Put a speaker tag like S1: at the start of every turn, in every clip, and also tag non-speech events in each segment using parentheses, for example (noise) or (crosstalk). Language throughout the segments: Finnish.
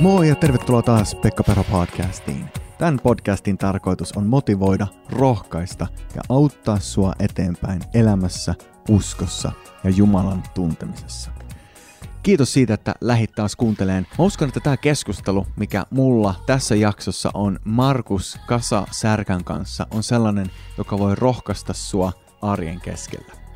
S1: Moi ja tervetuloa taas Pekka Perho podcastiin. Tämän podcastin tarkoitus on motivoida, rohkaista ja auttaa sua eteenpäin elämässä, uskossa ja Jumalan tuntemisessa. Kiitos siitä, että lähit taas kuunteleen. Mä uskon, että tämä keskustelu, mikä mulla tässä jaksossa on Markus Kasa Särkän kanssa, on sellainen, joka voi rohkaista sua arjen keskellä.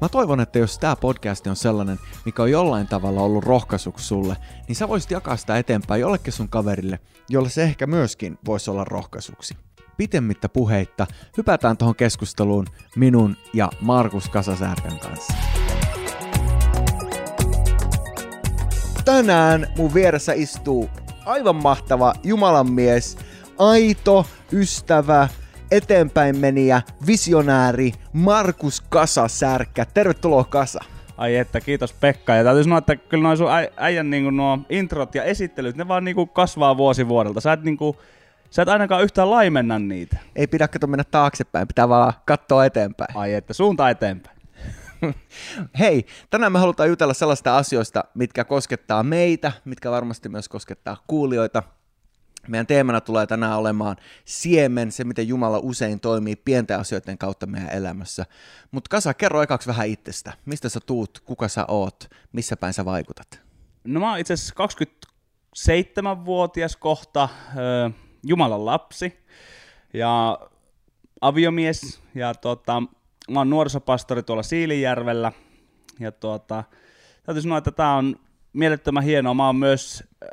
S1: Mä toivon, että jos tämä podcast on sellainen, mikä on jollain tavalla ollut rohkaisuksi sulle, niin sä voisit jakaa sitä eteenpäin jollekin sun kaverille, jolle se ehkä myöskin voisi olla rohkaisuksi. Pitemmittä puheitta hypätään tuohon keskusteluun minun ja Markus Kasasärkän kanssa. Tänään mun vieressä istuu aivan mahtava Jumalan mies, aito ystävä, eteenpäin meniä, visionääri Markus Kasa Särkkä. Tervetuloa Kasa.
S2: Ai että, kiitos Pekka. Ja täytyy sanoa, että kyllä noin sun äijän niin nuo introt ja esittelyt, ne vaan niin kasvaa vuosi vuodelta. Sä et, niin kuin, sä et ainakaan yhtään laimenna niitä.
S1: Ei pidä kato mennä taaksepäin, pitää vaan katsoa eteenpäin.
S2: Ai että, suunta eteenpäin. (laughs)
S1: Hei, tänään me halutaan jutella sellaista asioista, mitkä koskettaa meitä, mitkä varmasti myös koskettaa kuulijoita – meidän teemana tulee tänään olemaan siemen, se miten Jumala usein toimii pienten asioiden kautta meidän elämässä. Mutta Kasa, kerro ekaksi vähän itsestä. Mistä sä tuut, kuka sä oot, missä päin sä vaikutat?
S2: No mä oon itse asiassa 27-vuotias kohta, äh, Jumalan lapsi ja aviomies. Ja tota, mä oon nuorisopastori tuolla Siilijärvellä. Ja tota, täytyy sanoa, että tämä on mielettömän hienoa. Mä oon myös ö,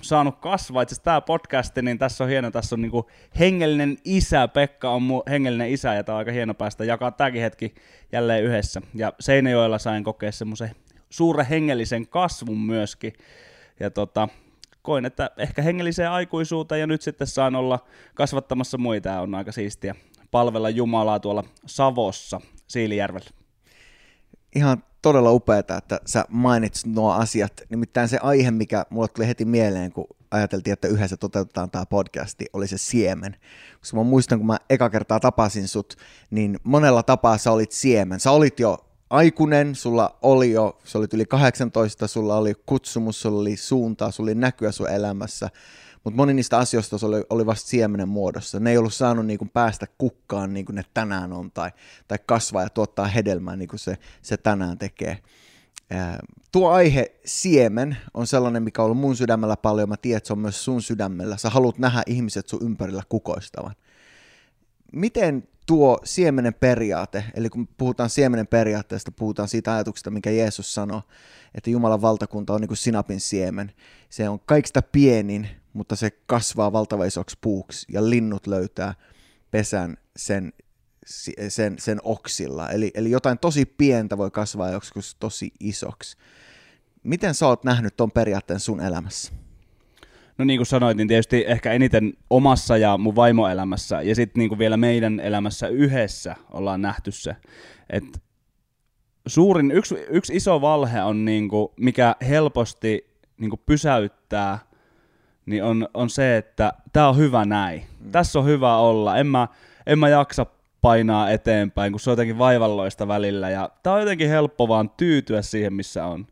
S2: saanut kasvaa. Itse tämä podcasti, niin tässä on hieno. Tässä on niinku hengellinen isä. Pekka on mun hengellinen isä ja tää on aika hieno päästä jakaa tämäkin hetki jälleen yhdessä. Ja Seinäjoella sain kokea semmoisen suuren hengellisen kasvun myöskin. Ja tota, koin, että ehkä hengelliseen aikuisuuteen ja nyt sitten saan olla kasvattamassa muita on aika siistiä palvella Jumalaa tuolla Savossa, Siilijärvellä.
S1: Ihan todella upeaa, että sä mainitsit nuo asiat. Nimittäin se aihe, mikä mulle tuli heti mieleen, kun ajateltiin, että yhdessä toteutetaan tämä podcasti, oli se siemen. Koska mä muistan, kun mä eka kertaa tapasin sut, niin monella tapaa sä olit siemen. Sä olit jo aikuinen, sulla oli jo, sä olit yli 18, sulla oli kutsumus, sulla oli suuntaa, sulla oli näkyä sun elämässä mutta moni niistä asioista oli, oli vasta siemenen muodossa. Ne ei ollut saanut niin kuin päästä kukkaan niin kuin ne tänään on tai, tai kasvaa ja tuottaa hedelmää niin kuin se, se tänään tekee. Tuo aihe siemen on sellainen, mikä on ollut mun sydämellä paljon. Mä tiedän, että se on myös sun sydämellä. Sä haluat nähdä ihmiset sun ympärillä kukoistavan. Miten tuo siemenen periaate, eli kun puhutaan siemenen periaatteesta, puhutaan siitä ajatuksesta, mikä Jeesus sanoi, että Jumalan valtakunta on niin kuin sinapin siemen. Se on kaikista pienin, mutta se kasvaa valtava isoksi puuksi ja linnut löytää pesän sen, sen, sen oksilla. Eli, eli jotain tosi pientä voi kasvaa joskus tosi isoksi. Miten sä oot nähnyt ton periaatteen sun elämässä?
S2: No niin kuin sanoit, niin tietysti ehkä eniten omassa ja mun vaimoelämässä ja sitten niin kuin vielä meidän elämässä yhdessä ollaan nähty se, että suurin, yksi, yksi iso valhe on niin kuin, mikä helposti niin kuin pysäyttää niin on, on se, että tämä on hyvä näin. Mm. Tässä on hyvä olla. En mä, en mä jaksa painaa eteenpäin, kun se on jotenkin vaivalloista välillä. Ja tää on jotenkin helppo vaan tyytyä siihen, missä on.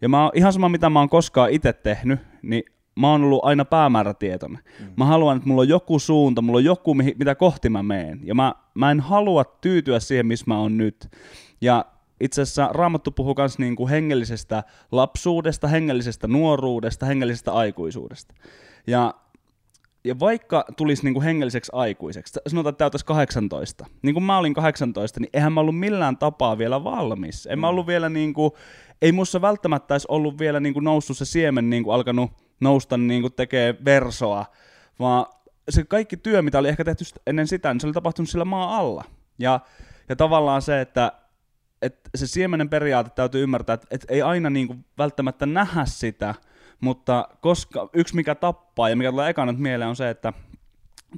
S2: Ja mä oon, ihan sama, mitä mä oon koskaan itse tehnyt, niin mä oon ollut aina päämäärätietoinen. Mm. Mä haluan, että mulla on joku suunta, mulla on joku, mitä kohti mä meen. Ja mä, mä en halua tyytyä siihen, missä mä oon nyt. Ja itse asiassa Raamattu puhuu myös niin kuin hengellisestä lapsuudesta, hengellisestä nuoruudesta, hengellisestä aikuisuudesta. Ja, ja vaikka tulisi niin kuin hengelliseksi aikuiseksi, sanotaan, että täytäisi 18, niin kuin mä olin 18, niin eihän mä ollut millään tapaa vielä valmis. En mä mm. ollut vielä niin kuin, ei mussa välttämättä edes ollut vielä niin kuin noussut se siemen niin kuin alkanut nousta niin kuin tekee versoa, vaan se kaikki työ, mitä oli ehkä tehty ennen sitä, niin se oli tapahtunut sillä maa alla. Ja, ja tavallaan se, että että se siemenen periaate täytyy ymmärtää, että, että ei aina niin kuin välttämättä nähdä sitä, mutta koska yksi mikä tappaa ja mikä tulee ekana mieleen on se, että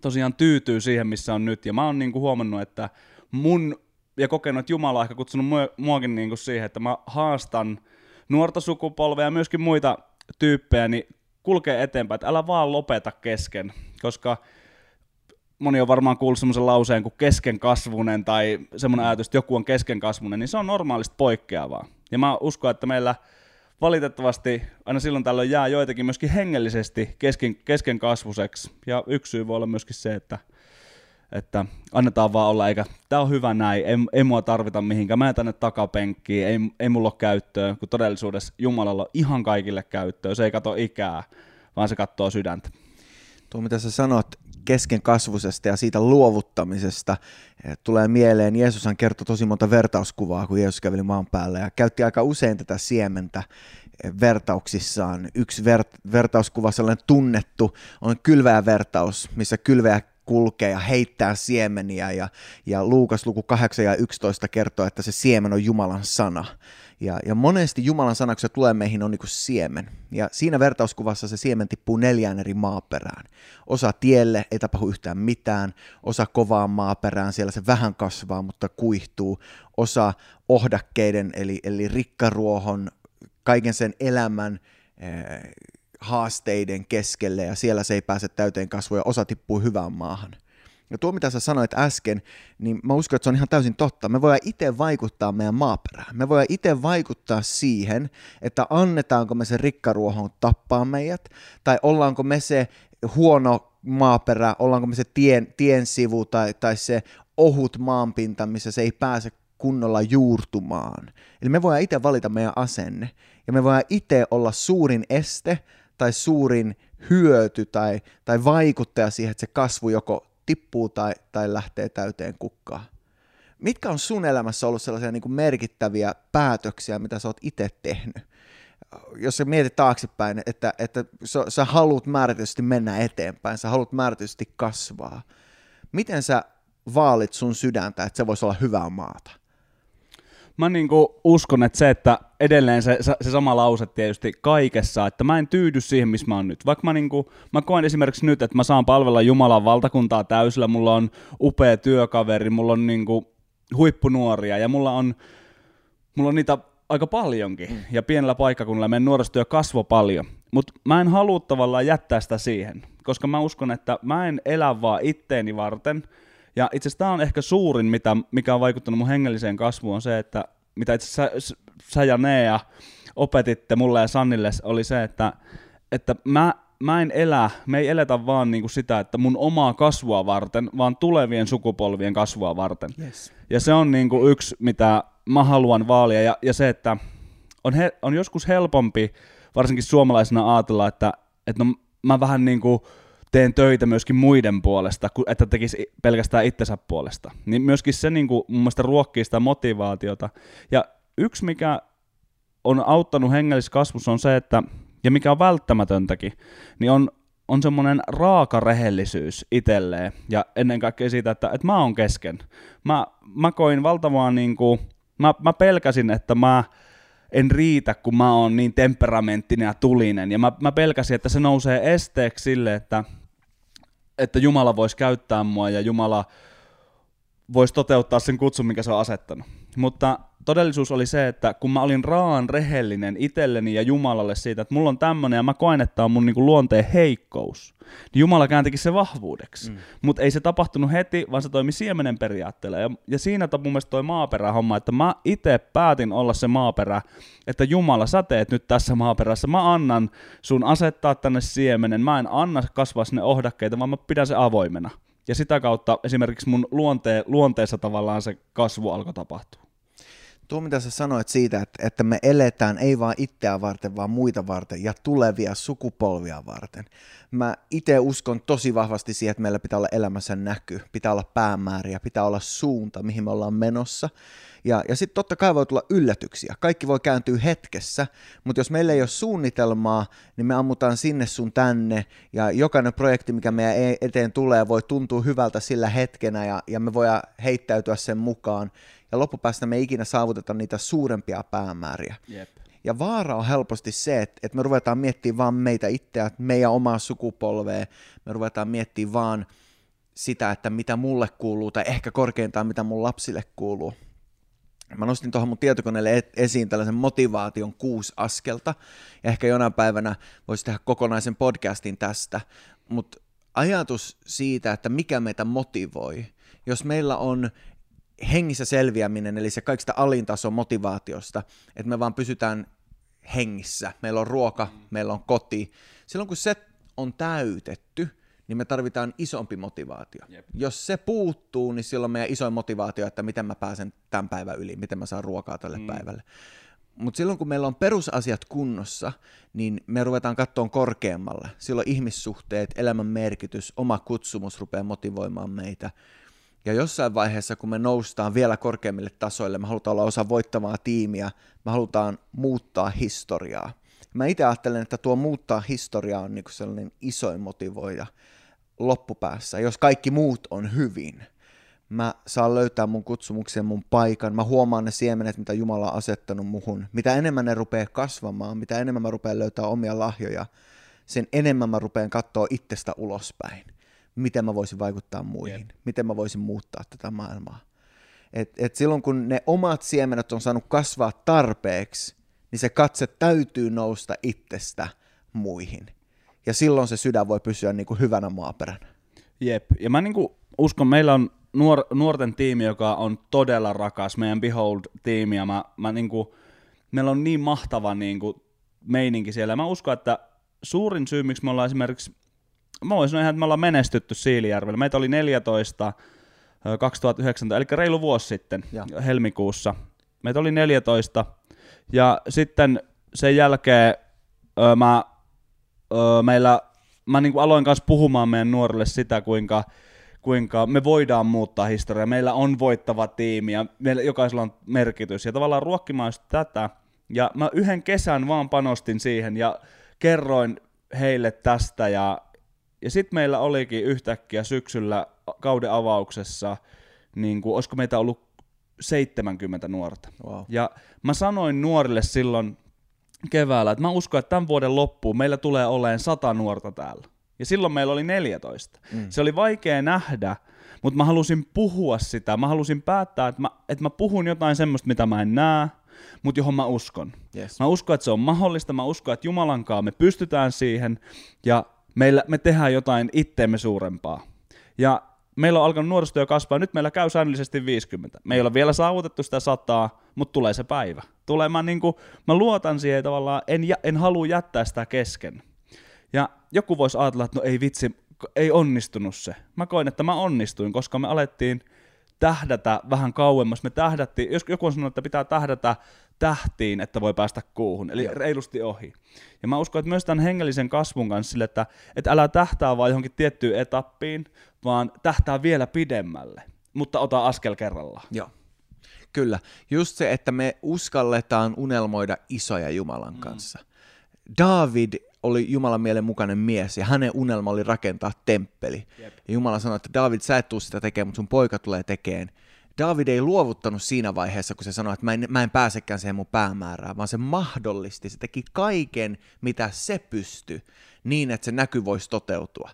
S2: tosiaan tyytyy siihen, missä on nyt. Ja mä oon niin kuin huomannut, että mun ja kokenut, että Jumala on ehkä kutsunut muakin niin kuin siihen, että mä haastan nuorta sukupolvea ja myöskin muita tyyppejä, niin kulkee eteenpäin, että älä vaan lopeta kesken, koska moni on varmaan kuullut semmoisen lauseen kuin keskenkasvunen tai semmoinen ajatus, että joku on keskenkasvunen, niin se on normaalista poikkeavaa. Ja mä uskon, että meillä valitettavasti aina silloin tällöin jää joitakin myöskin hengellisesti kesken, kesken kasvuseksi. Ja yksi syy voi olla myöskin se, että, että annetaan vaan olla, eikä tämä on hyvä näin, ei, ei mua tarvita mihinkään, mä tänne takapenkkiin, ei, ei mulla ole käyttöä, kun todellisuudessa Jumalalla on ihan kaikille käyttöä, se ei katso ikää, vaan se katsoo sydäntä.
S1: Tuo mitä sä sanot kesken kasvusesta ja siitä luovuttamisesta, eh, tulee mieleen, Jeesushan kertoi tosi monta vertauskuvaa, kun Jeesus käveli maan päällä ja käytti aika usein tätä siementä eh, vertauksissaan. Yksi ver- vertauskuva, sellainen tunnettu, on kylväjä vertaus, missä kylväjä kulkee ja heittää siemeniä ja, ja Luukas luku 8 ja 11 kertoo, että se siemen on Jumalan sana. Ja, ja monesti Jumalan sana, kun se tulee meihin, on niin kuin siemen. Ja siinä vertauskuvassa se siemen tippuu neljään eri maaperään. Osa tielle, ei tapahdu yhtään mitään. Osa kovaan maaperään, siellä se vähän kasvaa, mutta kuihtuu. Osa ohdakkeiden, eli, eli rikkaruohon, kaiken sen elämän eh, haasteiden keskelle, ja siellä se ei pääse täyteen kasvua, ja osa tippuu hyvään maahan. Ja tuo, mitä sä sanoit äsken, niin mä uskon, että se on ihan täysin totta. Me voidaan itse vaikuttaa meidän maaperään. Me voidaan itse vaikuttaa siihen, että annetaanko me se rikkaruohon tappaa meidät, tai ollaanko me se huono maaperä, ollaanko me se tien, tien sivu tai, tai se ohut maanpinta, missä se ei pääse kunnolla juurtumaan. Eli me voidaan itse valita meidän asenne, ja me voidaan itse olla suurin este tai suurin hyöty tai, tai vaikuttaja siihen, että se kasvu joko tippuu tai, tai lähtee täyteen kukkaa. Mitkä on sun elämässä ollut sellaisia niin kuin merkittäviä päätöksiä, mitä sä oot itse tehnyt? Jos sä mietit taaksepäin, että, että sä, sä haluat määrätysti mennä eteenpäin, sä haluat määrätysti kasvaa. Miten sä vaalit sun sydäntä, että se voisi olla hyvää maata?
S2: Mä niinku uskon, että se, että edelleen se, se sama lause tietysti kaikessa, että mä en tyydy siihen, missä mä oon nyt. Vaikka mä, niinku, mä koen esimerkiksi nyt, että mä saan palvella Jumalan valtakuntaa täysillä, mulla on upea työkaveri, mulla on niinku huippunuoria ja mulla on, mulla on niitä aika paljonkin. Mm. Ja pienellä paikkakunnalla meidän nuorisotyö kasvoi paljon. Mutta mä en halua tavallaan jättää sitä siihen, koska mä uskon, että mä en elä vaan itteeni varten – ja itse asiassa tämä on ehkä suurin, mitä, mikä on vaikuttanut mun hengelliseen kasvuun, on se, että mitä itse asiassa sä, sä ja Nea opetitte mulle ja Sannille, oli se, että, että mä, mä en elä, me ei eletä vaan niinku sitä, että mun omaa kasvua varten, vaan tulevien sukupolvien kasvua varten.
S1: Yes.
S2: Ja se on niinku yksi, mitä mä haluan vaalia, ja, ja se, että on, he, on joskus helpompi, varsinkin suomalaisena ajatella, että, että no, mä vähän niin kuin teen töitä myöskin muiden puolesta, että tekisi pelkästään itsensä puolesta. Niin myöskin se niin kuin, mun mielestä ruokkii sitä motivaatiota. Ja yksi, mikä on auttanut hengellisessä kasvussa on se, että, ja mikä on välttämätöntäkin, niin on, on semmoinen raaka rehellisyys itselleen, ja ennen kaikkea siitä, että, että mä oon kesken. Mä, mä koin valtavaa, niin kuin, mä, mä pelkäsin, että mä en riitä, kun mä oon niin temperamenttinen ja tulinen, ja mä, mä pelkäsin, että se nousee esteeksi sille, että että Jumala voisi käyttää mua ja Jumala voisi toteuttaa sen kutsun, mikä se on asettanut. Mutta todellisuus oli se, että kun mä olin raan rehellinen itselleni ja Jumalalle siitä, että mulla on tämmöinen ja mä koen, että on mun niinku luonteen heikkous, niin Jumala kääntikin se vahvuudeksi. Mm. Mutta ei se tapahtunut heti, vaan se toimi siemenen periaatteella. Ja, ja siinä mun mielestä toi maaperä-homma, että mä itse päätin olla se maaperä, että Jumala, sä teet nyt tässä maaperässä. Mä annan sun asettaa tänne siemenen. Mä en anna kasvaa sinne ohdakkeita, vaan mä pidän se avoimena. Ja sitä kautta esimerkiksi mun luonte- luonteessa tavallaan se kasvu alkoi tapahtua.
S1: Tuo, mitä sä sanoit siitä, että, että me eletään ei vain itseä varten, vaan muita varten ja tulevia sukupolvia varten. Mä itse uskon tosi vahvasti siihen, että meillä pitää olla elämässä näky, pitää olla päämääriä, pitää olla suunta, mihin me ollaan menossa. Ja, ja sitten totta kai voi tulla yllätyksiä. Kaikki voi kääntyä hetkessä, mutta jos meillä ei ole suunnitelmaa, niin me ammutaan sinne sun tänne, ja jokainen projekti, mikä meidän e-, eteen tulee, voi tuntua hyvältä sillä hetkenä, ja, ja me voidaan heittäytyä sen mukaan ja loppupäästä me ei ikinä saavuteta niitä suurempia päämääriä.
S2: Yep.
S1: Ja vaara on helposti se, että, että me ruvetaan miettimään vaan meitä itseä, meidän omaa sukupolvea, me ruvetaan miettimään vaan sitä, että mitä mulle kuuluu, tai ehkä korkeintaan mitä mun lapsille kuuluu. Mä nostin tuohon mun tietokoneelle esiin tällaisen motivaation kuusi askelta, ja ehkä jonain päivänä voisi tehdä kokonaisen podcastin tästä, mutta ajatus siitä, että mikä meitä motivoi, jos meillä on hengissä selviäminen, eli se kaikista alintaso motivaatiosta, että me vaan pysytään hengissä. Meillä on ruoka, meillä on koti. Silloin kun se on täytetty, niin me tarvitaan isompi motivaatio. Jep. Jos se puuttuu, niin silloin meidän isoin motivaatio, että miten mä pääsen tämän päivän yli, miten mä saan ruokaa tälle mm. päivälle. Mutta silloin kun meillä on perusasiat kunnossa, niin me ruvetaan katsoa korkeammalle. Silloin ihmissuhteet, elämän merkitys, oma kutsumus rupeaa motivoimaan meitä. Ja jossain vaiheessa, kun me noustaan vielä korkeammille tasoille, me halutaan olla osa voittavaa tiimiä, me halutaan muuttaa historiaa. Mä itse ajattelen, että tuo muuttaa historiaa on niinku sellainen isoin motivoija loppupäässä, jos kaikki muut on hyvin. Mä saan löytää mun kutsumuksen, mun paikan, mä huomaan ne siemenet, mitä Jumala on asettanut muhun. Mitä enemmän ne rupeaa kasvamaan, mitä enemmän mä rupean löytää omia lahjoja, sen enemmän mä rupean katsoa itsestä ulospäin miten mä voisin vaikuttaa muihin, yep. miten mä voisin muuttaa tätä maailmaa. Et, et silloin kun ne omat siemenet on saanut kasvaa tarpeeksi, niin se katse täytyy nousta itsestä muihin. Ja silloin se sydän voi pysyä niin kuin hyvänä maaperänä.
S2: Jep, ja mä niin kuin uskon, meillä on nuor, nuorten tiimi, joka on todella rakas, meidän Behold-tiimi, ja mä, mä niin kuin, meillä on niin mahtava niin kuin meininki siellä. Mä uskon, että suurin syy, miksi me ollaan esimerkiksi mä voisin sanoa ihan, että me ollaan menestytty Siilijärvellä. Meitä oli 14 2019, eli reilu vuosi sitten ja. helmikuussa. Meitä oli 14, ja sitten sen jälkeen mä, öö, meillä, mä niin kuin aloin kanssa puhumaan meidän nuorille sitä, kuinka, kuinka me voidaan muuttaa historiaa. Meillä on voittava tiimi ja meillä jokaisella on merkitys. Ja tavallaan ruokkimaan tätä. Ja mä yhden kesän vaan panostin siihen ja kerroin heille tästä ja ja sitten meillä olikin yhtäkkiä syksyllä kauden avauksessa, niin kuin, olisiko meitä ollut 70 nuorta. Wow. Ja mä sanoin nuorille silloin keväällä, että mä uskon, että tämän vuoden loppuun meillä tulee olemaan 100 nuorta täällä. Ja silloin meillä oli 14. Mm. Se oli vaikea nähdä, mutta mä halusin puhua sitä. Mä halusin päättää, että mä, että mä puhun jotain semmoista, mitä mä en näe, mutta johon mä uskon. Yes. Mä uskon, että se on mahdollista. Mä uskon, että Jumalankaan me pystytään siihen. Ja meillä, me tehdään jotain itteemme suurempaa. Ja meillä on alkanut nuorisotyö kasvaa, nyt meillä käy säännöllisesti 50. Me ei ole vielä saavutettu sitä sataa, mutta tulee se päivä. Tulee, mä, niin kuin, mä luotan siihen tavallaan, en, en halua jättää sitä kesken. Ja joku voisi ajatella, että no ei vitsi, ei onnistunut se. Mä koin, että mä onnistuin, koska me alettiin tähdätä vähän kauemmas. Me tähdättiin, jos joku on sanonut, että pitää tähdätä tähtiin, että voi päästä kuuhun, eli Joo. reilusti ohi. Ja mä uskon, että myös tämän hengellisen kasvun kanssa sille, että, että älä tähtää vaan johonkin tiettyyn etappiin, vaan tähtää vielä pidemmälle, mutta ota askel kerrallaan.
S1: Joo. Kyllä. Just se, että me uskalletaan unelmoida isoja Jumalan mm. kanssa. Mm. David oli Jumalan mielen mukainen mies ja hänen unelma oli rakentaa temppeli. Jep. Ja Jumala sanoi, että David, sä et tuu sitä tekemään, mutta sun poika tulee tekemään. David ei luovuttanut siinä vaiheessa, kun se sanoi, että mä en, mä en pääsekään siihen mun päämäärään, vaan se mahdollisti, se teki kaiken, mitä se pystyi, niin että se näky voisi toteutua.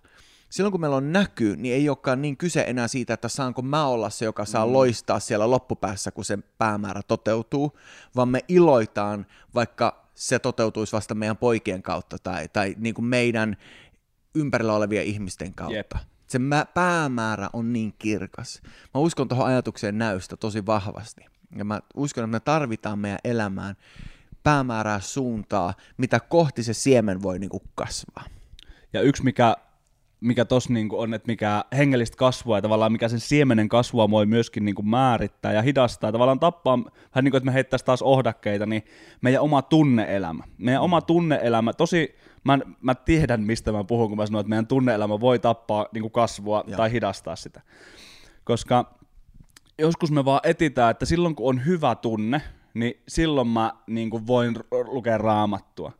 S1: Silloin kun meillä on näky, niin ei olekaan niin kyse enää siitä, että saanko mä olla se, joka saa mm. loistaa siellä loppupäässä, kun se päämäärä toteutuu, vaan me iloitaan, vaikka se toteutuisi vasta meidän poikien kautta tai, tai niin kuin meidän ympärillä olevien ihmisten kautta. Jep se päämäärä on niin kirkas. Mä uskon tuohon ajatukseen näystä tosi vahvasti. Ja mä uskon, että me tarvitaan meidän elämään päämäärää suuntaa, mitä kohti se siemen voi niin kuin kasvaa.
S2: Ja yksi, mikä, mikä tossa niin on, että mikä hengellistä kasvua ja tavallaan mikä sen siemenen kasvua voi myöskin niin kuin määrittää ja hidastaa, ja tavallaan tappaa, vähän niin kuin, että me heittäisiin taas ohdakkeita, niin meidän oma tunneelämä. Meidän oma tunneelämä, tosi mä, mä tiedän, mistä mä puhun, kun mä sanon, että meidän tunneelämä voi tappaa niin kuin kasvua Joo. tai hidastaa sitä. Koska joskus me vaan etitään, että silloin kun on hyvä tunne, niin silloin mä niin kuin voin lukea raamattua.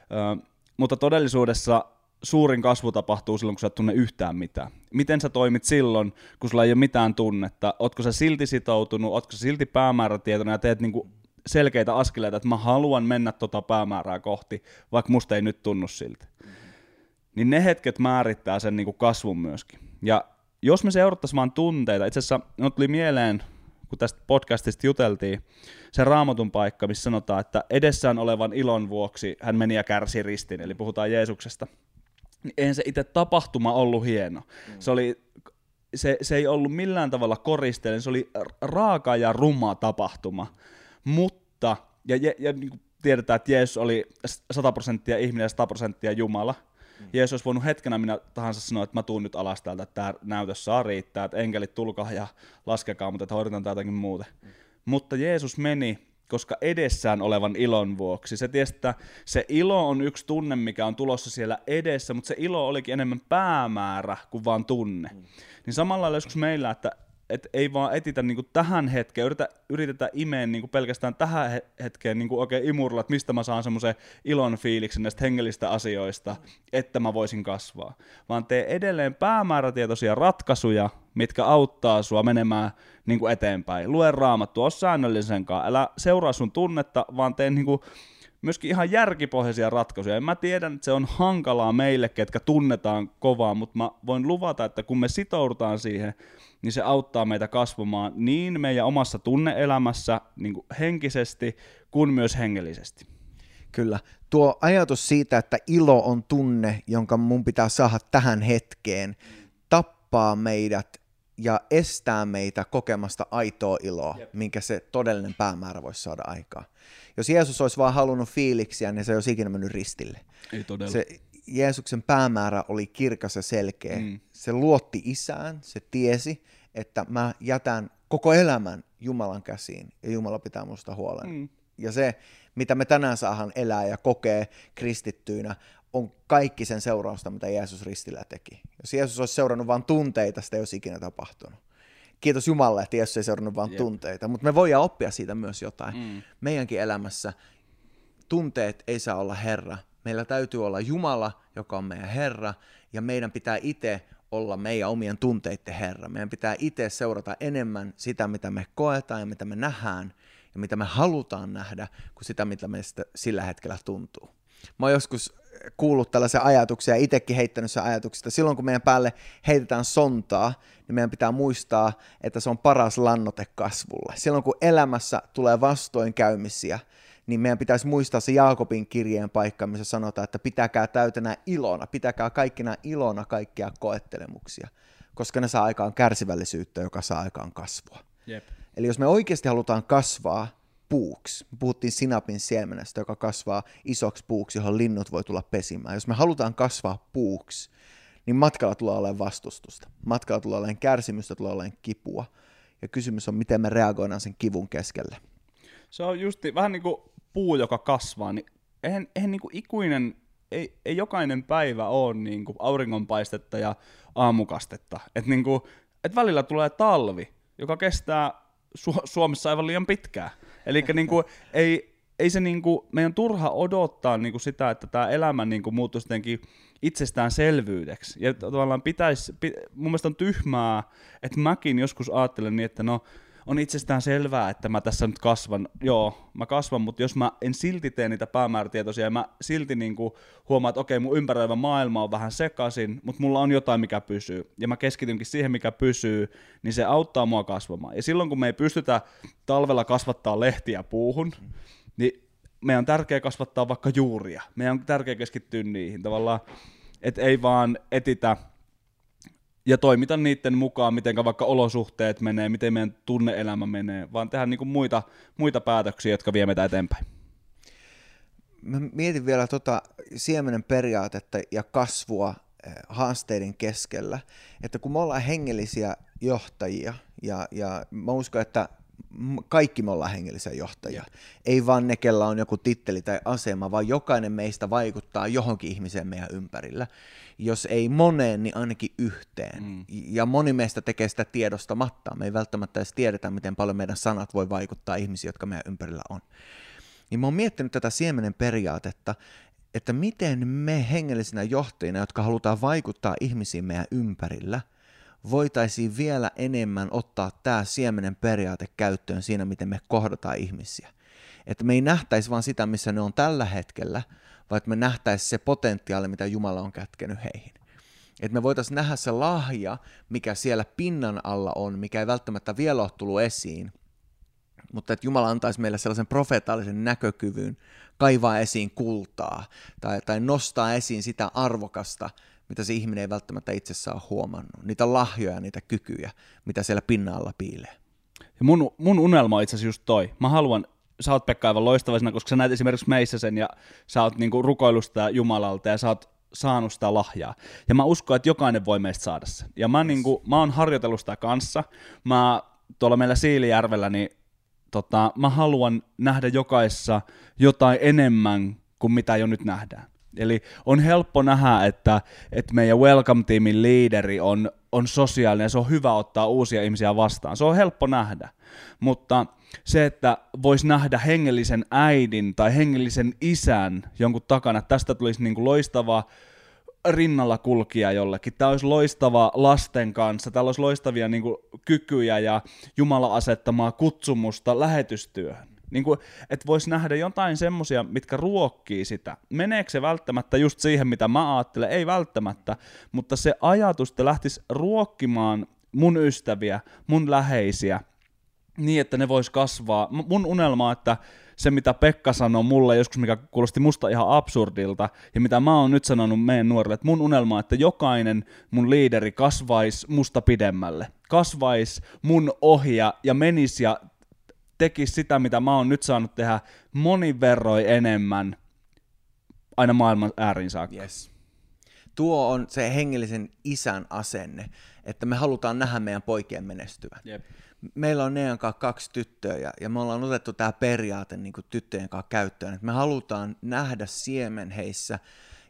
S2: Ö, mutta todellisuudessa suurin kasvu tapahtuu silloin, kun sä et tunne yhtään mitään. Miten sä toimit silloin, kun sulla ei ole mitään tunnetta? Ootko sä silti sitoutunut, ootko sä silti päämäärätietoinen ja teet niinku selkeitä askeleita, että mä haluan mennä tota päämäärää kohti, vaikka musta ei nyt tunnu siltä. Niin ne hetket määrittää sen niin kuin kasvun myöskin. Ja jos me seurattaisiin vaan tunteita, itse asiassa no tuli mieleen, kun tästä podcastista juteltiin, se raamatun paikka, missä sanotaan, että edessään olevan ilon vuoksi hän meni ja kärsi ristin, eli puhutaan Jeesuksesta. Niin eihän se itse tapahtuma ollut hieno. Mm. Se, oli, se, se ei ollut millään tavalla koristeellinen, se oli raaka ja ruma tapahtuma mutta, ja, ja, ja niin kuin tiedetään, että Jeesus oli 100 prosenttia ihminen ja 100 prosenttia Jumala. Mm. Jeesus olisi voinut hetkenä minä tahansa sanoa, että mä tuun nyt alas täältä, että tämä näytös saa riittää, että enkelit tulkaa ja laskekaa, mutta että hoidetaan tätä jotakin muuta. Mm. Mutta Jeesus meni koska edessään olevan ilon vuoksi. Se tiesi, että se ilo on yksi tunne, mikä on tulossa siellä edessä, mutta se ilo olikin enemmän päämäärä kuin vaan tunne. Mm. Niin samalla lailla joskus meillä, että et ei vaan etitä niinku tähän hetkeen, yritä, yritetä imeä niinku pelkästään tähän hetkeen niinku oikein imurilla, että mistä mä saan semmoisen ilon fiiliksen näistä hengellistä asioista, että mä voisin kasvaa. Vaan tee edelleen päämäärätietoisia ratkaisuja, mitkä auttaa sua menemään niinku eteenpäin. Lue raamattua, ole säännöllisenkaan, älä seuraa sun tunnetta, vaan tee niinku myöskin ihan järkipohjaisia ratkaisuja. En mä tiedän, että se on hankalaa meille, ketkä tunnetaan kovaa, mutta mä voin luvata, että kun me sitoudutaan siihen, niin se auttaa meitä kasvamaan niin meidän omassa tunneelämässä niin kuin henkisesti kuin myös hengellisesti.
S1: Kyllä. Tuo ajatus siitä, että ilo on tunne, jonka mun pitää saada tähän hetkeen, tappaa meidät ja estää meitä kokemasta aitoa iloa, Jep. minkä se todellinen päämäärä voisi saada aikaa. Jos Jeesus olisi vaan halunnut fiiliksiä, niin se olisi ikinä mennyt ristille.
S2: Ei todella.
S1: Se Jeesuksen päämäärä oli kirkas ja selkeä. Mm. Se luotti isään, se tiesi, että mä jätän koko elämän Jumalan käsiin ja Jumala pitää musta huolen. Mm. Ja se, mitä me tänään saahan elää ja kokee kristittyinä, on kaikki sen seurausta, mitä Jeesus ristillä teki. Jos Jeesus olisi seurannut vain tunteita, sitä ei olisi ikinä tapahtunut. Kiitos Jumalalle, että Jeesus ei seurannut vain yep. tunteita, mutta me voidaan oppia siitä myös jotain. Mm. Meidänkin elämässä tunteet ei saa olla Herra. Meillä täytyy olla Jumala, joka on meidän Herra, ja meidän pitää itse olla meidän omien tunteiden Herra. Meidän pitää itse seurata enemmän sitä, mitä me koetaan ja mitä me nähdään ja mitä me halutaan nähdä, kuin sitä, mitä meistä sillä hetkellä tuntuu. Mä oon joskus kuullut tällaisia ajatuksia ja itsekin heittänyt sen ajatuksia, silloin kun meidän päälle heitetään sontaa, niin meidän pitää muistaa, että se on paras lannote kasvulle. Silloin kun elämässä tulee vastoinkäymisiä, niin meidän pitäisi muistaa se Jaakobin kirjeen paikka, missä sanotaan, että pitäkää täytänä ilona, pitäkää kaikkina ilona kaikkia koettelemuksia, koska ne saa aikaan kärsivällisyyttä, joka saa aikaan kasvua.
S2: Jep.
S1: Eli jos me oikeasti halutaan kasvaa puuksi, me puhuttiin sinapin siemenestä, joka kasvaa isoksi puuksi, johon linnut voi tulla pesimään. Jos me halutaan kasvaa puuksi, niin matkalla tulee olemaan vastustusta. Matkalla tulee olemaan kärsimystä, tulee olemaan kipua. Ja kysymys on, miten me reagoidaan sen kivun keskelle.
S2: Se on justi vähän niin kuin puu, joka kasvaa, niin eihän, eihän niin kuin ikuinen, ei, ei jokainen päivä ole niin kuin auringonpaistetta ja aamukastetta. Et niin kuin, et välillä tulee talvi, joka kestää Su- Suomessa aivan liian pitkään. Eli niin ei, ei se kuin, meidän turha odottaa niin kuin sitä, että tämä elämä niin kuin muuttuisi jotenkin itsestäänselvyydeksi. Ja tavallaan pitäisi, pit, mun mielestä on tyhmää, että mäkin joskus ajattelen niin, että no, on itsestään selvää, että mä tässä nyt kasvan. Joo, mä kasvan, mutta jos mä en silti tee niitä päämäärätietoisia ja mä silti niin kuin huomaan, että okei, mun ympäröivä maailma on vähän sekaisin, mutta mulla on jotain, mikä pysyy. Ja mä keskitynkin siihen, mikä pysyy, niin se auttaa mua kasvamaan. Ja silloin, kun me ei pystytä talvella kasvattaa lehtiä puuhun, niin meidän on tärkeää kasvattaa vaikka juuria. Meidän on tärkeää keskittyä niihin tavallaan, että ei vaan etitä ja toimita niiden mukaan, miten vaikka olosuhteet menee, miten meidän tunneelämä menee, vaan tehdä niin kuin muita, muita päätöksiä, jotka vie meitä eteenpäin.
S1: Mä mietin vielä tota siemenen periaatetta ja kasvua eh, haasteiden keskellä, että kun me ollaan hengellisiä johtajia, ja, ja mä uskon, että kaikki me ollaan hengellisiä johtajia. Ei vaan ne, kellä on joku titteli tai asema, vaan jokainen meistä vaikuttaa johonkin ihmiseen meidän ympärillä jos ei moneen, niin ainakin yhteen. Mm. Ja moni meistä tekee sitä tiedostamatta. Me ei välttämättä edes tiedetä, miten paljon meidän sanat voi vaikuttaa ihmisiin, jotka meidän ympärillä on. Niin mä oon miettinyt tätä siemenen periaatetta, että miten me hengellisinä johtajina, jotka halutaan vaikuttaa ihmisiin meidän ympärillä, voitaisiin vielä enemmän ottaa tämä siemenen periaate käyttöön siinä, miten me kohdataan ihmisiä. Että me ei nähtäisi vaan sitä, missä ne on tällä hetkellä, vaan että me nähtäisiin se potentiaali, mitä Jumala on kätkenyt heihin. Että me voitaisiin nähdä se lahja, mikä siellä pinnan alla on, mikä ei välttämättä vielä ole tullut esiin, mutta että Jumala antaisi meille sellaisen profeetallisen näkökyvyn kaivaa esiin kultaa tai, tai nostaa esiin sitä arvokasta, mitä se ihminen ei välttämättä itse saa huomannut. Niitä lahjoja, niitä kykyjä, mitä siellä pinnan alla piilee.
S2: Ja mun, mun unelma on itse asiassa just toi. Mä haluan sä oot Pekka aivan loistava siinä, koska sä näet esimerkiksi meissä sen ja sä oot niinku rukoilusta Jumalalta ja sä oot saanut sitä lahjaa. Ja mä uskon, että jokainen voi meistä saada sen. Ja mä, niinku, mä oon harjoitellut sitä kanssa. Mä tuolla meillä Siilijärvellä, niin tota, mä haluan nähdä jokaisessa jotain enemmän kuin mitä jo nyt nähdään. Eli on helppo nähdä, että, että meidän Welcome Teamin liideri on, on sosiaalinen ja se on hyvä ottaa uusia ihmisiä vastaan. Se on helppo nähdä. Mutta se, että voisi nähdä hengellisen äidin tai hengellisen isän jonkun takana, tästä tulisi niin kuin loistava rinnalla kulkija jollekin. Tämä olisi loistava lasten kanssa, täällä olisi loistavia niin kuin, kykyjä ja Jumala asettamaa kutsumusta lähetystyöhön. Niin kuin, että voisi nähdä jotain semmoisia, mitkä ruokkii sitä. Meneekö se välttämättä just siihen, mitä mä ajattelen? Ei välttämättä, mutta se ajatus, että lähtisi ruokkimaan mun ystäviä, mun läheisiä, niin, että ne vois kasvaa. Mun unelma on, että se, mitä Pekka sanoi mulle joskus, mikä kuulosti musta ihan absurdilta, ja mitä mä oon nyt sanonut meidän nuorille, että mun unelma on, että jokainen mun liideri kasvaisi musta pidemmälle. Kasvaisi mun ohja ja menisi ja tekisi sitä, mitä mä oon nyt saanut tehdä monin verroin enemmän aina maailman äärin saakka.
S1: Yes. Tuo on se hengellisen isän asenne, että me halutaan nähdä meidän poikien menestyvän.
S2: Jep.
S1: Meillä on Nean kanssa kaksi tyttöä ja, ja me ollaan otettu tämä periaate niin kuin tyttöjen kanssa käyttöön, että me halutaan nähdä siemen heissä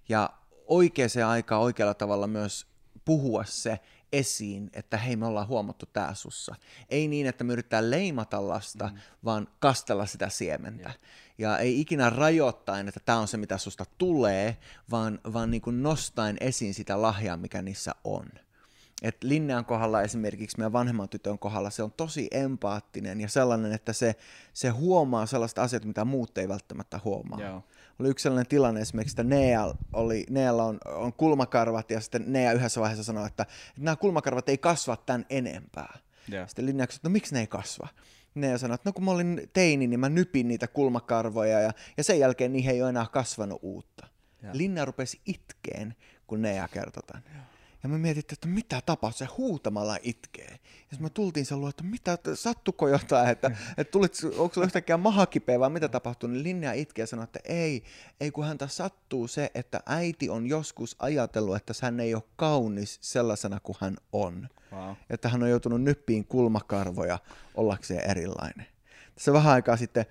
S1: ja oikeaan aikaan oikealla tavalla myös puhua se esiin, että hei me ollaan huomattu tää sussa. Ei niin, että me yritetään leimata lasta, mm. vaan kastella sitä siementä. Yeah. Ja ei ikinä rajoittain, että tämä on se, mitä susta tulee, vaan, vaan niin kuin nostaen esiin sitä lahjaa, mikä niissä on. Et Linnean kohdalla esimerkiksi meidän vanhemman tytön kohdalla se on tosi empaattinen ja sellainen, että se, se huomaa sellaista asiat, mitä muut ei välttämättä huomaa. Yeah oli yksi sellainen tilanne esimerkiksi, että Nea oli, Nealla on, on kulmakarvat ja sitten Nea yhdessä vaiheessa sanoi, että, että nämä kulmakarvat ei kasva tämän enempää. Yeah. Sitten Linnea että no miksi ne ei kasva? Nea sanoi, että no kun mä olin teini, niin mä nypin niitä kulmakarvoja ja, ja sen jälkeen niihin ei ole enää kasvanut uutta. Yeah. Linnea rupesi itkeen, kun Nea kertoi tämän. Yeah. Ja me mietittiin, että mitä tapahtui, se huutamalla itkee. Ja me tultiin sen luo, että mitä, sattuko jotain, että, että tulit, onko sulla yhtäkkiä maha kipeä vai mitä tapahtui, niin Linnea itkee ja sanoi, että ei, ei kun häntä sattuu se, että äiti on joskus ajatellut, että hän ei ole kaunis sellaisena kuin hän on. Wow. Että hän on joutunut nyppiin kulmakarvoja ollakseen erilainen. Tässä vähän aikaa sitten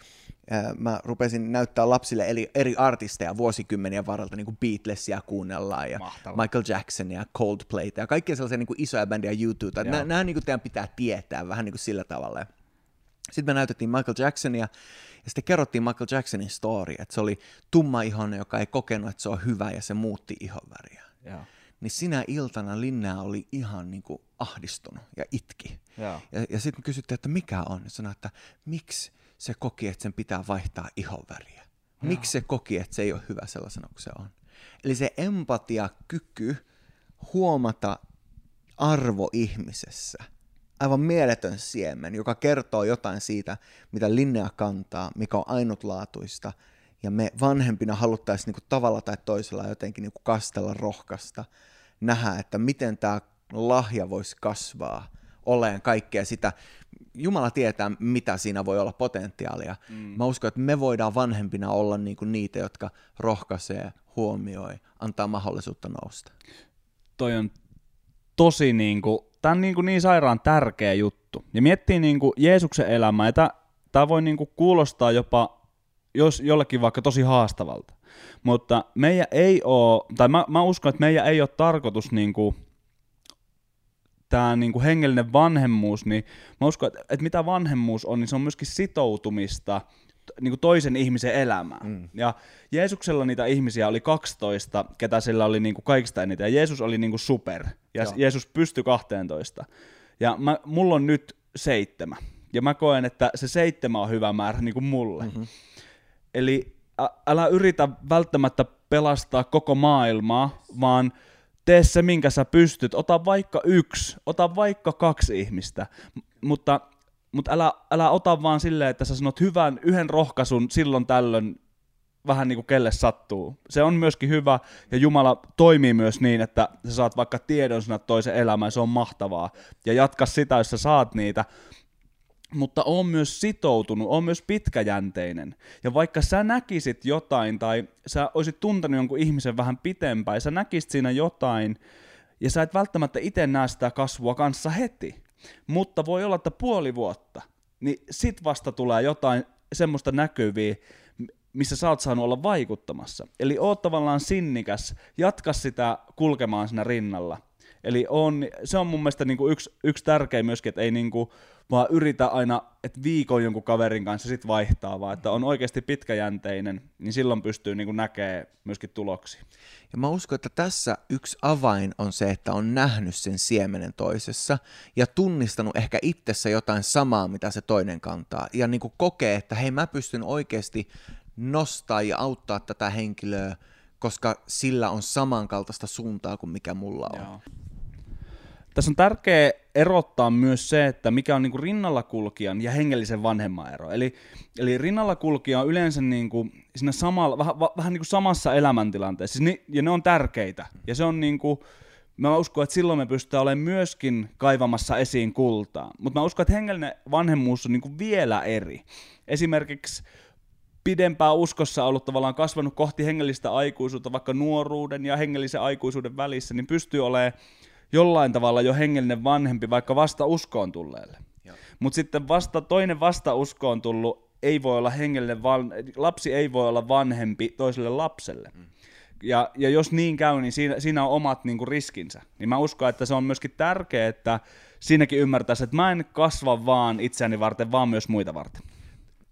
S1: mä rupesin näyttää lapsille eri, eri artisteja vuosikymmenien varrelta, niin kuin Beatlesia kuunnellaan ja Mahtavaa. Michael Jacksonia ja Coldplayta ja kaikkia sellaisia niin kuin isoja bändejä YouTubea. Nämä, nämä niin kuin teidän pitää tietää vähän niin kuin sillä tavalla. Sitten me näytettiin Michael Jacksonia ja sitten kerrottiin Michael Jacksonin story, että se oli tumma ihon, joka ei kokenut, että se on hyvä ja se muutti ihonväriä. Niin sinä iltana Linnea oli ihan niin kuin ahdistunut ja itki. Ja, ja sitten kysyttiin, että mikä on. Ja sanoi, että miksi se koki, että sen pitää vaihtaa ihonväriä? Miksi se koki, että se ei ole hyvä sellaisena kuin se on? Eli se empatia-kyky huomata arvo ihmisessä, aivan mieletön siemen, joka kertoo jotain siitä, mitä Linnea kantaa, mikä on ainutlaatuista, ja me vanhempina haluttaisiin niinku tavalla tai toisella jotenkin niinku kastella rohkasta, nähdä, että miten tämä lahja voisi kasvaa oleen kaikkea sitä, Jumala tietää, mitä siinä voi olla potentiaalia. Mm. Mä uskon, että me voidaan vanhempina olla niinku niitä, jotka rohkaisee, huomioi, antaa mahdollisuutta nousta.
S2: Toi on tosi niinku, tää on niinku niin sairaan tärkeä juttu. Ja miettii niinku Jeesuksen elämää, ja tämä voi niinku kuulostaa jopa jos jollekin vaikka tosi haastavalta. Mutta meidän ei ole, tai mä, mä uskon, että meidän ei ole tarkoitus niinku, tämä niinku hengellinen vanhemmuus, niin mä uskon, että, että mitä vanhemmuus on, niin se on myöskin sitoutumista niin kuin toisen ihmisen elämään. Mm. Ja Jeesuksella niitä ihmisiä oli 12, ketä sillä oli niin kuin kaikista eniten. Ja Jeesus oli niin kuin super. Ja Joo. Jeesus pystyi 12. Ja mä, mulla on nyt seitsemän. Ja mä koen, että se seitsemän on hyvä määrä niin kuin mulle. Mm-hmm. Eli ä, älä yritä välttämättä pelastaa koko maailmaa, vaan – tee se, minkä sä pystyt. Ota vaikka yksi, ota vaikka kaksi ihmistä, mutta, mutta älä, älä ota vaan silleen, että sä sanot hyvän yhden rohkaisun silloin tällöin vähän niin kuin kelle sattuu. Se on myöskin hyvä, ja Jumala toimii myös niin, että sä saat vaikka tiedon sinä toisen elämään, se on mahtavaa. Ja jatka sitä, jos sä saat niitä. Mutta on myös sitoutunut, on myös pitkäjänteinen. Ja vaikka sä näkisit jotain tai sä olisit tuntenut jonkun ihmisen vähän pitempään sä näkisit siinä jotain, ja sä et välttämättä itse näe sitä kasvua kanssa heti, mutta voi olla, että puoli vuotta, niin sit vasta tulee jotain semmoista näkyviä, missä sä oot saanut olla vaikuttamassa. Eli oot tavallaan sinnikäs, jatka sitä kulkemaan siinä rinnalla. Eli on, se on mun mielestä niinku yksi, yksi tärkeä myöskin, että ei niinku vaan yritä aina, että viikon jonkun kaverin kanssa sit vaihtaa, vaan että on oikeasti pitkäjänteinen, niin silloin pystyy niinku näkee myöskin tuloksia.
S1: Ja mä uskon, että tässä yksi avain on se, että on nähnyt sen siemenen toisessa ja tunnistanut ehkä itsessä jotain samaa, mitä se toinen kantaa. Ja niin kuin kokee, että hei mä pystyn oikeasti nostaa ja auttaa tätä henkilöä, koska sillä on samankaltaista suuntaa kuin mikä mulla on. Joo.
S2: Tässä on tärkeää erottaa myös se, että mikä on niinku rinnalla kulkijan ja hengellisen vanhemman ero. Eli, eli rinnalla kulkija on yleensä niinku siinä samalla, vähän, vähän niinku samassa elämäntilanteessa, siis ja ne on tärkeitä. Ja se on niinku, mä uskon, että silloin me pystytään olemaan myöskin kaivamassa esiin kultaa. Mutta mä uskon, että hengellinen vanhemmuus on niinku vielä eri. Esimerkiksi pidempään uskossa ollut tavallaan kasvanut kohti hengellistä aikuisuutta, vaikka nuoruuden ja hengellisen aikuisuuden välissä, niin pystyy olemaan jollain tavalla jo hengellinen vanhempi, vaikka vasta uskoon tulleelle. Mutta sitten vasta toinen vasta uskoon tullut ei voi olla hengellinen, van, lapsi ei voi olla vanhempi toiselle lapselle. Mm. Ja, ja jos niin käy, niin siinä, siinä on omat niin kuin, riskinsä. Niin mä uskon, että se on myöskin tärkeää, että siinäkin ymmärtäisi, että mä en kasva vaan itseäni varten, vaan myös muita varten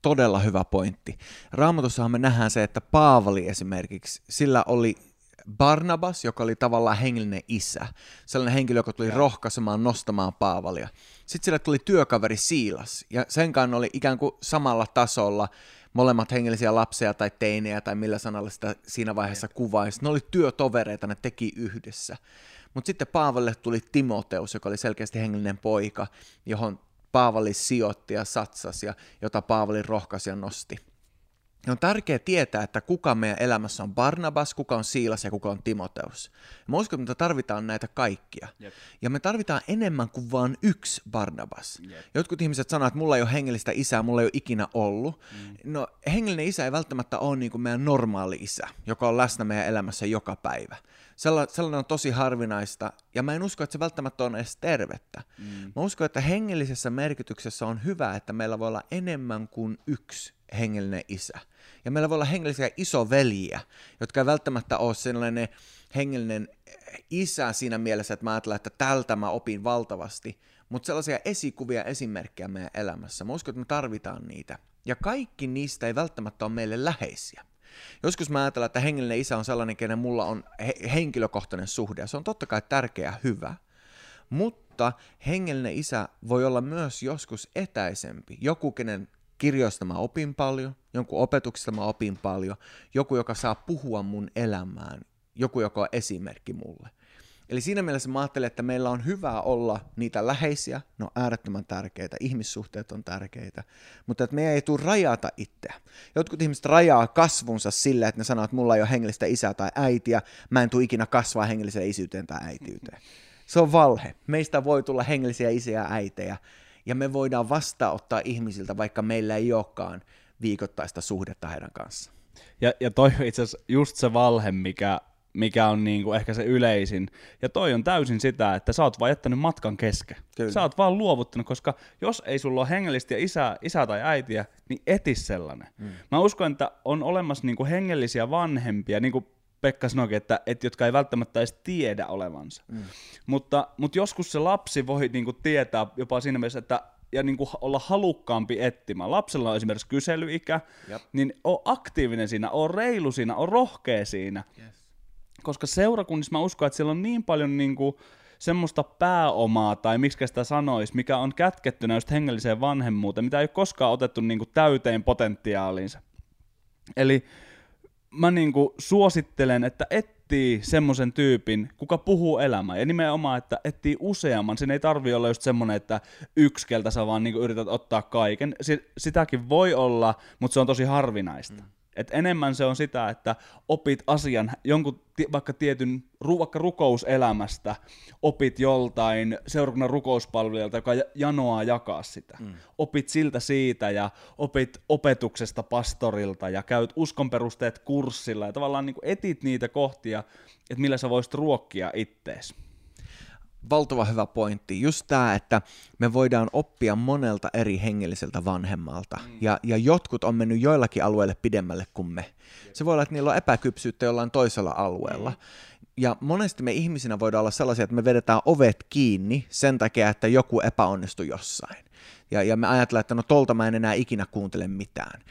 S1: todella hyvä pointti. Raamatussahan me nähdään se, että Paavali esimerkiksi, sillä oli Barnabas, joka oli tavallaan hengellinen isä. Sellainen henkilö, joka tuli rohkaisemaan, nostamaan Paavalia. Sitten sillä tuli työkaveri Siilas, ja sen kanssa oli ikään kuin samalla tasolla molemmat hengellisiä lapsia tai teinejä, tai millä sanalla sitä siinä vaiheessa kuvaisi. Ne oli työtovereita, ne teki yhdessä. Mutta sitten Paavalle tuli Timoteus, joka oli selkeästi hengellinen poika, johon Paavali sijoitti ja satsasi ja jota Paavali rohkaisi ja nosti. Ja on tärkeää tietää, että kuka meidän elämässä on Barnabas, kuka on Siilas ja kuka on Timoteus. Mä uskon, että me tarvitaan näitä kaikkia. Jep. Ja me tarvitaan enemmän kuin vain yksi Barnabas. Jep. Jotkut ihmiset sanoo, että mulla ei ole hengellistä isää, mulla ei ole ikinä ollut. Mm. No hengellinen isä ei välttämättä ole niin kuin meidän normaali isä, joka on läsnä meidän elämässä joka päivä. Sellainen on tosi harvinaista, ja mä en usko, että se välttämättä on edes tervettä. Mm. Mä uskon, että hengellisessä merkityksessä on hyvä, että meillä voi olla enemmän kuin yksi hengellinen isä. Ja meillä voi olla hengellisiä isoveliä, jotka ei välttämättä ole sellainen hengellinen isä siinä mielessä, että mä ajattelen, että tältä mä opin valtavasti, mutta sellaisia esikuvia, esimerkkejä meidän elämässä. Mä uskon, että me tarvitaan niitä. Ja kaikki niistä ei välttämättä ole meille läheisiä. Joskus mä ajattelen, että hengellinen isä on sellainen, kenen mulla on he- henkilökohtainen suhde, ja se on totta kai tärkeä hyvä. Mutta hengellinen isä voi olla myös joskus etäisempi. Joku, kenen kirjoista mä opin paljon, jonkun opetuksesta mä opin paljon, joku, joka saa puhua mun elämään, joku, joka on esimerkki mulle. Eli siinä mielessä mä ajattelen, että meillä on hyvä olla niitä läheisiä, ne on äärettömän tärkeitä, ihmissuhteet on tärkeitä, mutta että meidän ei tule rajata itseä. Jotkut ihmiset rajaa kasvunsa sillä, että ne sanoo, että mulla ei ole hengellistä isää tai äitiä, mä en tule ikinä kasvaa hengelliseen isyyteen tai äitiyteen. Se on valhe. Meistä voi tulla hengellisiä isiä ja äitejä, ja me voidaan vastaanottaa ihmisiltä, vaikka meillä ei olekaan viikoittaista suhdetta heidän kanssa.
S2: Ja, ja toi on itse asiassa just se valhe, mikä, mikä on niinku ehkä se yleisin. Ja toi on täysin sitä, että sä oot vaan jättänyt matkan kesken. Kyllä. Sä oot vaan luovuttanut, koska jos ei sulla ole hengellistä isää, isää tai äitiä, niin etis sellainen. Mm. Mä uskon, että on olemassa niinku hengellisiä vanhempia, niin kuin Pekka sanoikin, että, että jotka ei välttämättä edes tiedä olevansa. Mm. Mutta, mutta joskus se lapsi voi niin kuin, tietää jopa siinä mielessä, että ja niin kuin olla halukkaampi etsimään. Lapsella on esimerkiksi kyselyikä, Jep. niin on aktiivinen siinä, on reilu siinä, on rohkea siinä. Yes. Koska seurakunnissa mä uskon, että siellä on niin paljon niin kuin, semmoista pääomaa, tai miksi sitä sanoisi, mikä on kätkettynä just hengelliseen vanhemmuuteen, mitä ei ole koskaan otettu niin kuin, täyteen potentiaaliinsa. Eli mä niinku suosittelen, että etsii semmoisen tyypin, kuka puhuu elämää. Ja nimenomaan, että etsii useamman. Siinä ei tarvi olla just semmoinen, että yksi keltä sä vaan niinku yrität ottaa kaiken. S- sitäkin voi olla, mutta se on tosi harvinaista. Mm. Et enemmän se on sitä, että opit asian, jonkun vaikka tietyn, vaikka rukouselämästä, opit joltain seurakunnan rukouspalvelijalta, joka janoaa jakaa sitä. Mm. Opit siltä siitä ja opit opetuksesta pastorilta ja käyt uskonperusteet kurssilla ja tavallaan niin etit niitä kohtia, että millä sä voisit ruokkia ittees
S1: valtava hyvä pointti. Just tämä, että me voidaan oppia monelta eri hengelliseltä vanhemmalta. Mm. Ja, ja jotkut on mennyt joillakin alueille pidemmälle kuin me. Se voi olla, että niillä on epäkypsyyttä jollain toisella alueella. Mm. Ja monesti me ihmisinä voidaan olla sellaisia, että me vedetään ovet kiinni sen takia, että joku epäonnistui jossain. Ja, ja me ajatellaan, että no tolta mä en enää ikinä kuuntele mitään.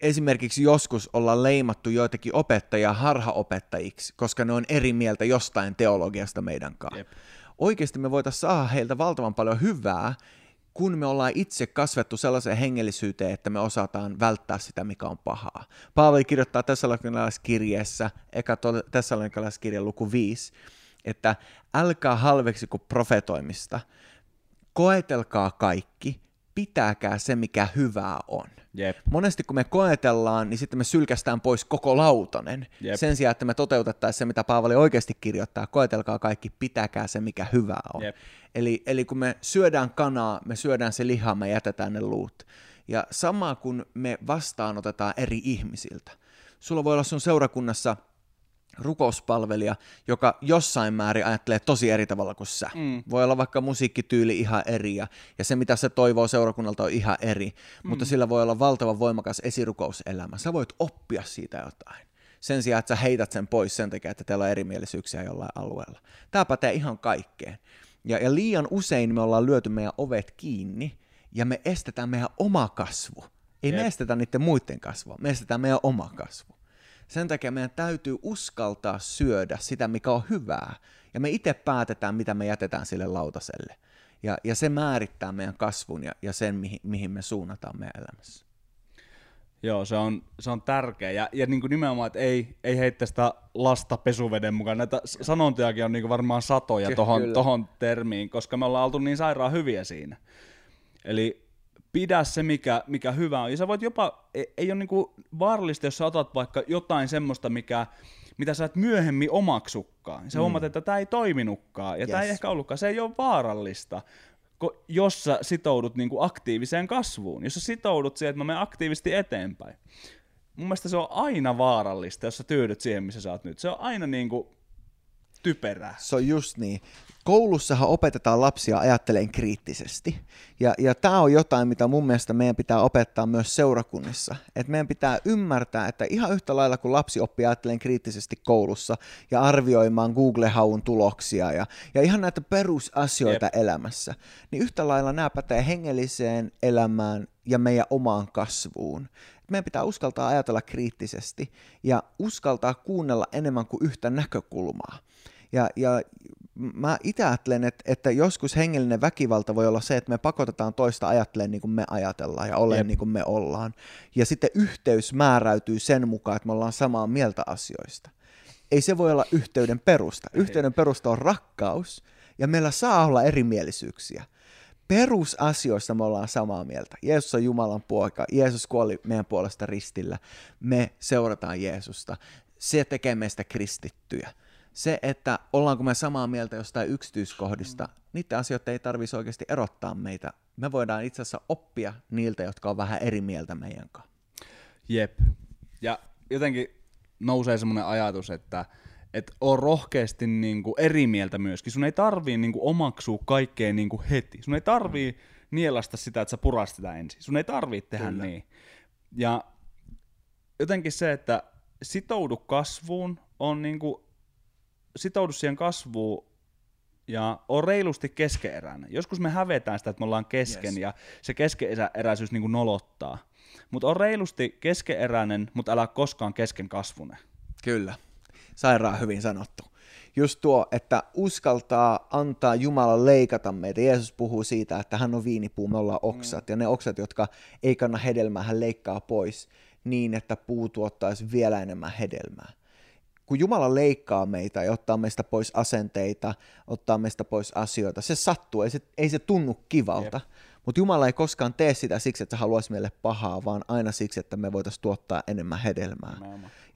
S1: Esimerkiksi joskus ollaan leimattu joitakin opettajia harhaopettajiksi, koska ne on eri mieltä jostain teologiasta meidän kanssa. Yep oikeasti me voitaisiin saada heiltä valtavan paljon hyvää, kun me ollaan itse kasvettu sellaiseen hengellisyyteen, että me osataan välttää sitä, mikä on pahaa. Paavali kirjoittaa Tessalonikalaiskirjeessä, eka Tessalonikalaiskirjan luku 5, että älkää halveksiko profetoimista, koetelkaa kaikki, pitäkää se, mikä hyvää on.
S2: Jep.
S1: Monesti kun me koetellaan, niin sitten me sylkästään pois koko lautanen. Jep. Sen sijaan, että me toteutettaisiin se, mitä Paavali oikeasti kirjoittaa, koetelkaa kaikki, pitäkää se, mikä hyvää on. Jep. Eli, eli kun me syödään kanaa, me syödään se liha, me jätetään ne luut. Ja sama kun me vastaanotetaan eri ihmisiltä. Sulla voi olla sun seurakunnassa – rukouspalvelija, joka jossain määrin ajattelee tosi eri tavalla kuin sä. Mm. Voi olla vaikka musiikkityyli ihan eri ja, ja se, mitä se toivoo seurakunnalta, on ihan eri, mm. mutta sillä voi olla valtavan voimakas esirukouselämä. Sä voit oppia siitä jotain. Sen sijaan, että sä heität sen pois sen takia, että teillä on erimielisyyksiä jollain alueella. Tämä pätee ihan kaikkeen. Ja, ja liian usein me ollaan lyöty meidän ovet kiinni ja me estetään meidän oma kasvu. Ei yep. me estetä niiden muiden kasvua, me estetään meidän oma kasvu. Sen takia meidän täytyy uskaltaa syödä sitä, mikä on hyvää. Ja me itse päätetään, mitä me jätetään sille lautaselle. Ja, ja se määrittää meidän kasvun ja, ja sen, mihin, mihin me suunnataan meidän elämässä.
S2: Joo, se on, se on tärkeä. Ja, ja niin kuin nimenomaan, että ei, ei heittää sitä lasta pesuveden mukaan. Näitä sanontojakin on niin kuin varmaan satoja tohon, tohon termiin, koska me ollaan oltu niin sairaan hyviä siinä. Eli pidä se, mikä, mikä hyvä on. Ja sä voit jopa, ei, ei ole niinku vaarallista, jos sä otat vaikka jotain semmoista, mikä, mitä sä et myöhemmin omaksukkaan. Sä mm. huomaat, että tämä ei toiminutkaan, ja yes. tämä ei ehkä ollutkaan. Se ei ole vaarallista, jos sä sitoudut niinku aktiiviseen kasvuun. Jos sä sitoudut siihen, että mä menen aktiivisesti eteenpäin. Mun mielestä se on aina vaarallista, jos sä tyydyt siihen, missä sä oot nyt. Se on aina niinku typerää.
S1: Se on just niin koulussahan opetetaan lapsia ajatteleen kriittisesti. Ja, ja tämä on jotain, mitä mun mielestä meidän pitää opettaa myös seurakunnissa. Et meidän pitää ymmärtää, että ihan yhtä lailla kuin lapsi oppii ajatteleen kriittisesti koulussa ja arvioimaan Google-haun tuloksia ja, ja ihan näitä perusasioita Jep. elämässä, niin yhtä lailla nämä pätee hengelliseen elämään ja meidän omaan kasvuun. Meidän pitää uskaltaa ajatella kriittisesti ja uskaltaa kuunnella enemmän kuin yhtä näkökulmaa. Ja, ja mä itse ajattelen, että, että joskus hengellinen väkivalta voi olla se, että me pakotetaan toista ajattelemaan niin kuin me ajatellaan ja olemaan niin kuin me ollaan. Ja sitten yhteys määräytyy sen mukaan, että me ollaan samaa mieltä asioista. Ei se voi olla yhteyden perusta. Yhteyden perusta on rakkaus, ja meillä saa olla erimielisyyksiä. Perusasioista me ollaan samaa mieltä. Jeesus on Jumalan poika. Jeesus kuoli meidän puolesta ristillä. Me seurataan Jeesusta. Se tekee meistä kristittyjä se, että ollaanko me samaa mieltä jostain yksityiskohdista, mm. niiden asioita ei tarvitsisi oikeasti erottaa meitä. Me voidaan itse asiassa oppia niiltä, jotka on vähän eri mieltä meidän kanssa.
S2: Jep. Ja jotenkin nousee semmoinen ajatus, että et on rohkeasti niinku eri mieltä myöskin. Sun ei tarvii niinku omaksua kaikkea niinku heti. Sun ei tarvii mm. nielasta sitä, että sä purast sitä ensin. Sun ei tarvii tehdä Kyllä. niin. Ja jotenkin se, että sitoudu kasvuun on niinku sitoudu siihen kasvuun ja on reilusti keskeeräinen. Joskus me hävetään sitä, että me ollaan kesken yes. ja se keskeeräisyys niin kuin nolottaa. Mutta on reilusti keskeeräinen, mutta älä koskaan kesken kasvune.
S1: Kyllä, sairaan hyvin sanottu. Just tuo, että uskaltaa antaa Jumalan leikata meitä. Jeesus puhuu siitä, että hän on viinipuu, me ollaan oksat. Mm. Ja ne oksat, jotka ei kanna hedelmää, hän leikkaa pois niin, että puu tuottaisi vielä enemmän hedelmää kun Jumala leikkaa meitä ja ottaa meistä pois asenteita, ottaa meistä pois asioita, se sattuu, ei se, ei se tunnu kivalta, Mutta Jumala ei koskaan tee sitä siksi, että se haluaisi meille pahaa, vaan aina siksi, että me voitaisiin tuottaa enemmän hedelmää.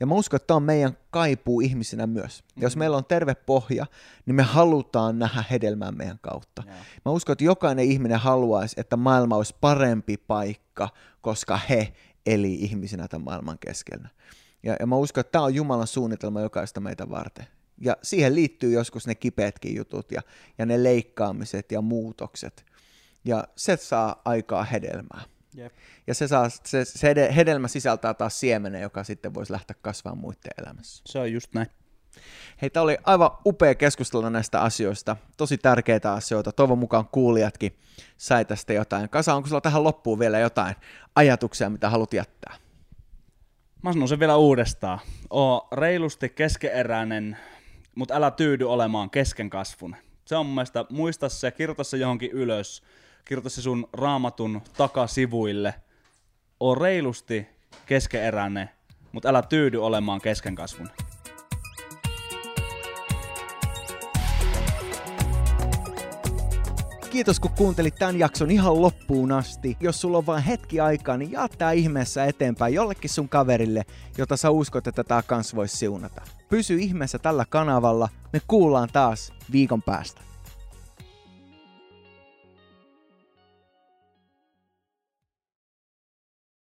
S1: Ja mä uskon, että tämä on meidän kaipuu ihmisinä myös. Mm-hmm. Jos meillä on terve pohja, niin me halutaan nähdä hedelmää meidän kautta. Yeah. Mä uskon, että jokainen ihminen haluaisi, että maailma olisi parempi paikka, koska he eli ihmisinä tämän maailman keskellä. Ja, ja mä uskon, että tämä on Jumalan suunnitelma jokaista meitä varten. Ja siihen liittyy joskus ne kipeätkin jutut ja, ja ne leikkaamiset ja muutokset. Ja se saa aikaa hedelmää. Yep. Ja se, saa, se, se hedelmä sisältää taas siemenen, joka sitten voisi lähteä kasvamaan muiden elämässä.
S2: Se on just näin.
S1: Hei, tämä oli aivan upea keskustella näistä asioista. Tosi tärkeitä asioita. Toivon mukaan kuulijatkin sai tästä jotain. Kasa, onko sulla tähän loppuun vielä jotain ajatuksia, mitä haluat jättää?
S2: Mä sanon sen vielä uudestaan. Oo reilusti keskeeräinen, mutta älä tyydy olemaan kesken kasvun. Se on mun mielestä, muista se, kirjoita se johonkin ylös, kirjoita se sun raamatun takasivuille. Oo reilusti keskeeräinen, mutta älä tyydy olemaan kesken
S1: Kiitos kun kuuntelit tämän jakson ihan loppuun asti. Jos sulla on vain hetki aikaa, niin jaa tää ihmeessä eteenpäin jollekin sun kaverille, jota sä uskot, että tää kans voisi siunata. Pysy ihmeessä tällä kanavalla. Me kuullaan taas viikon päästä.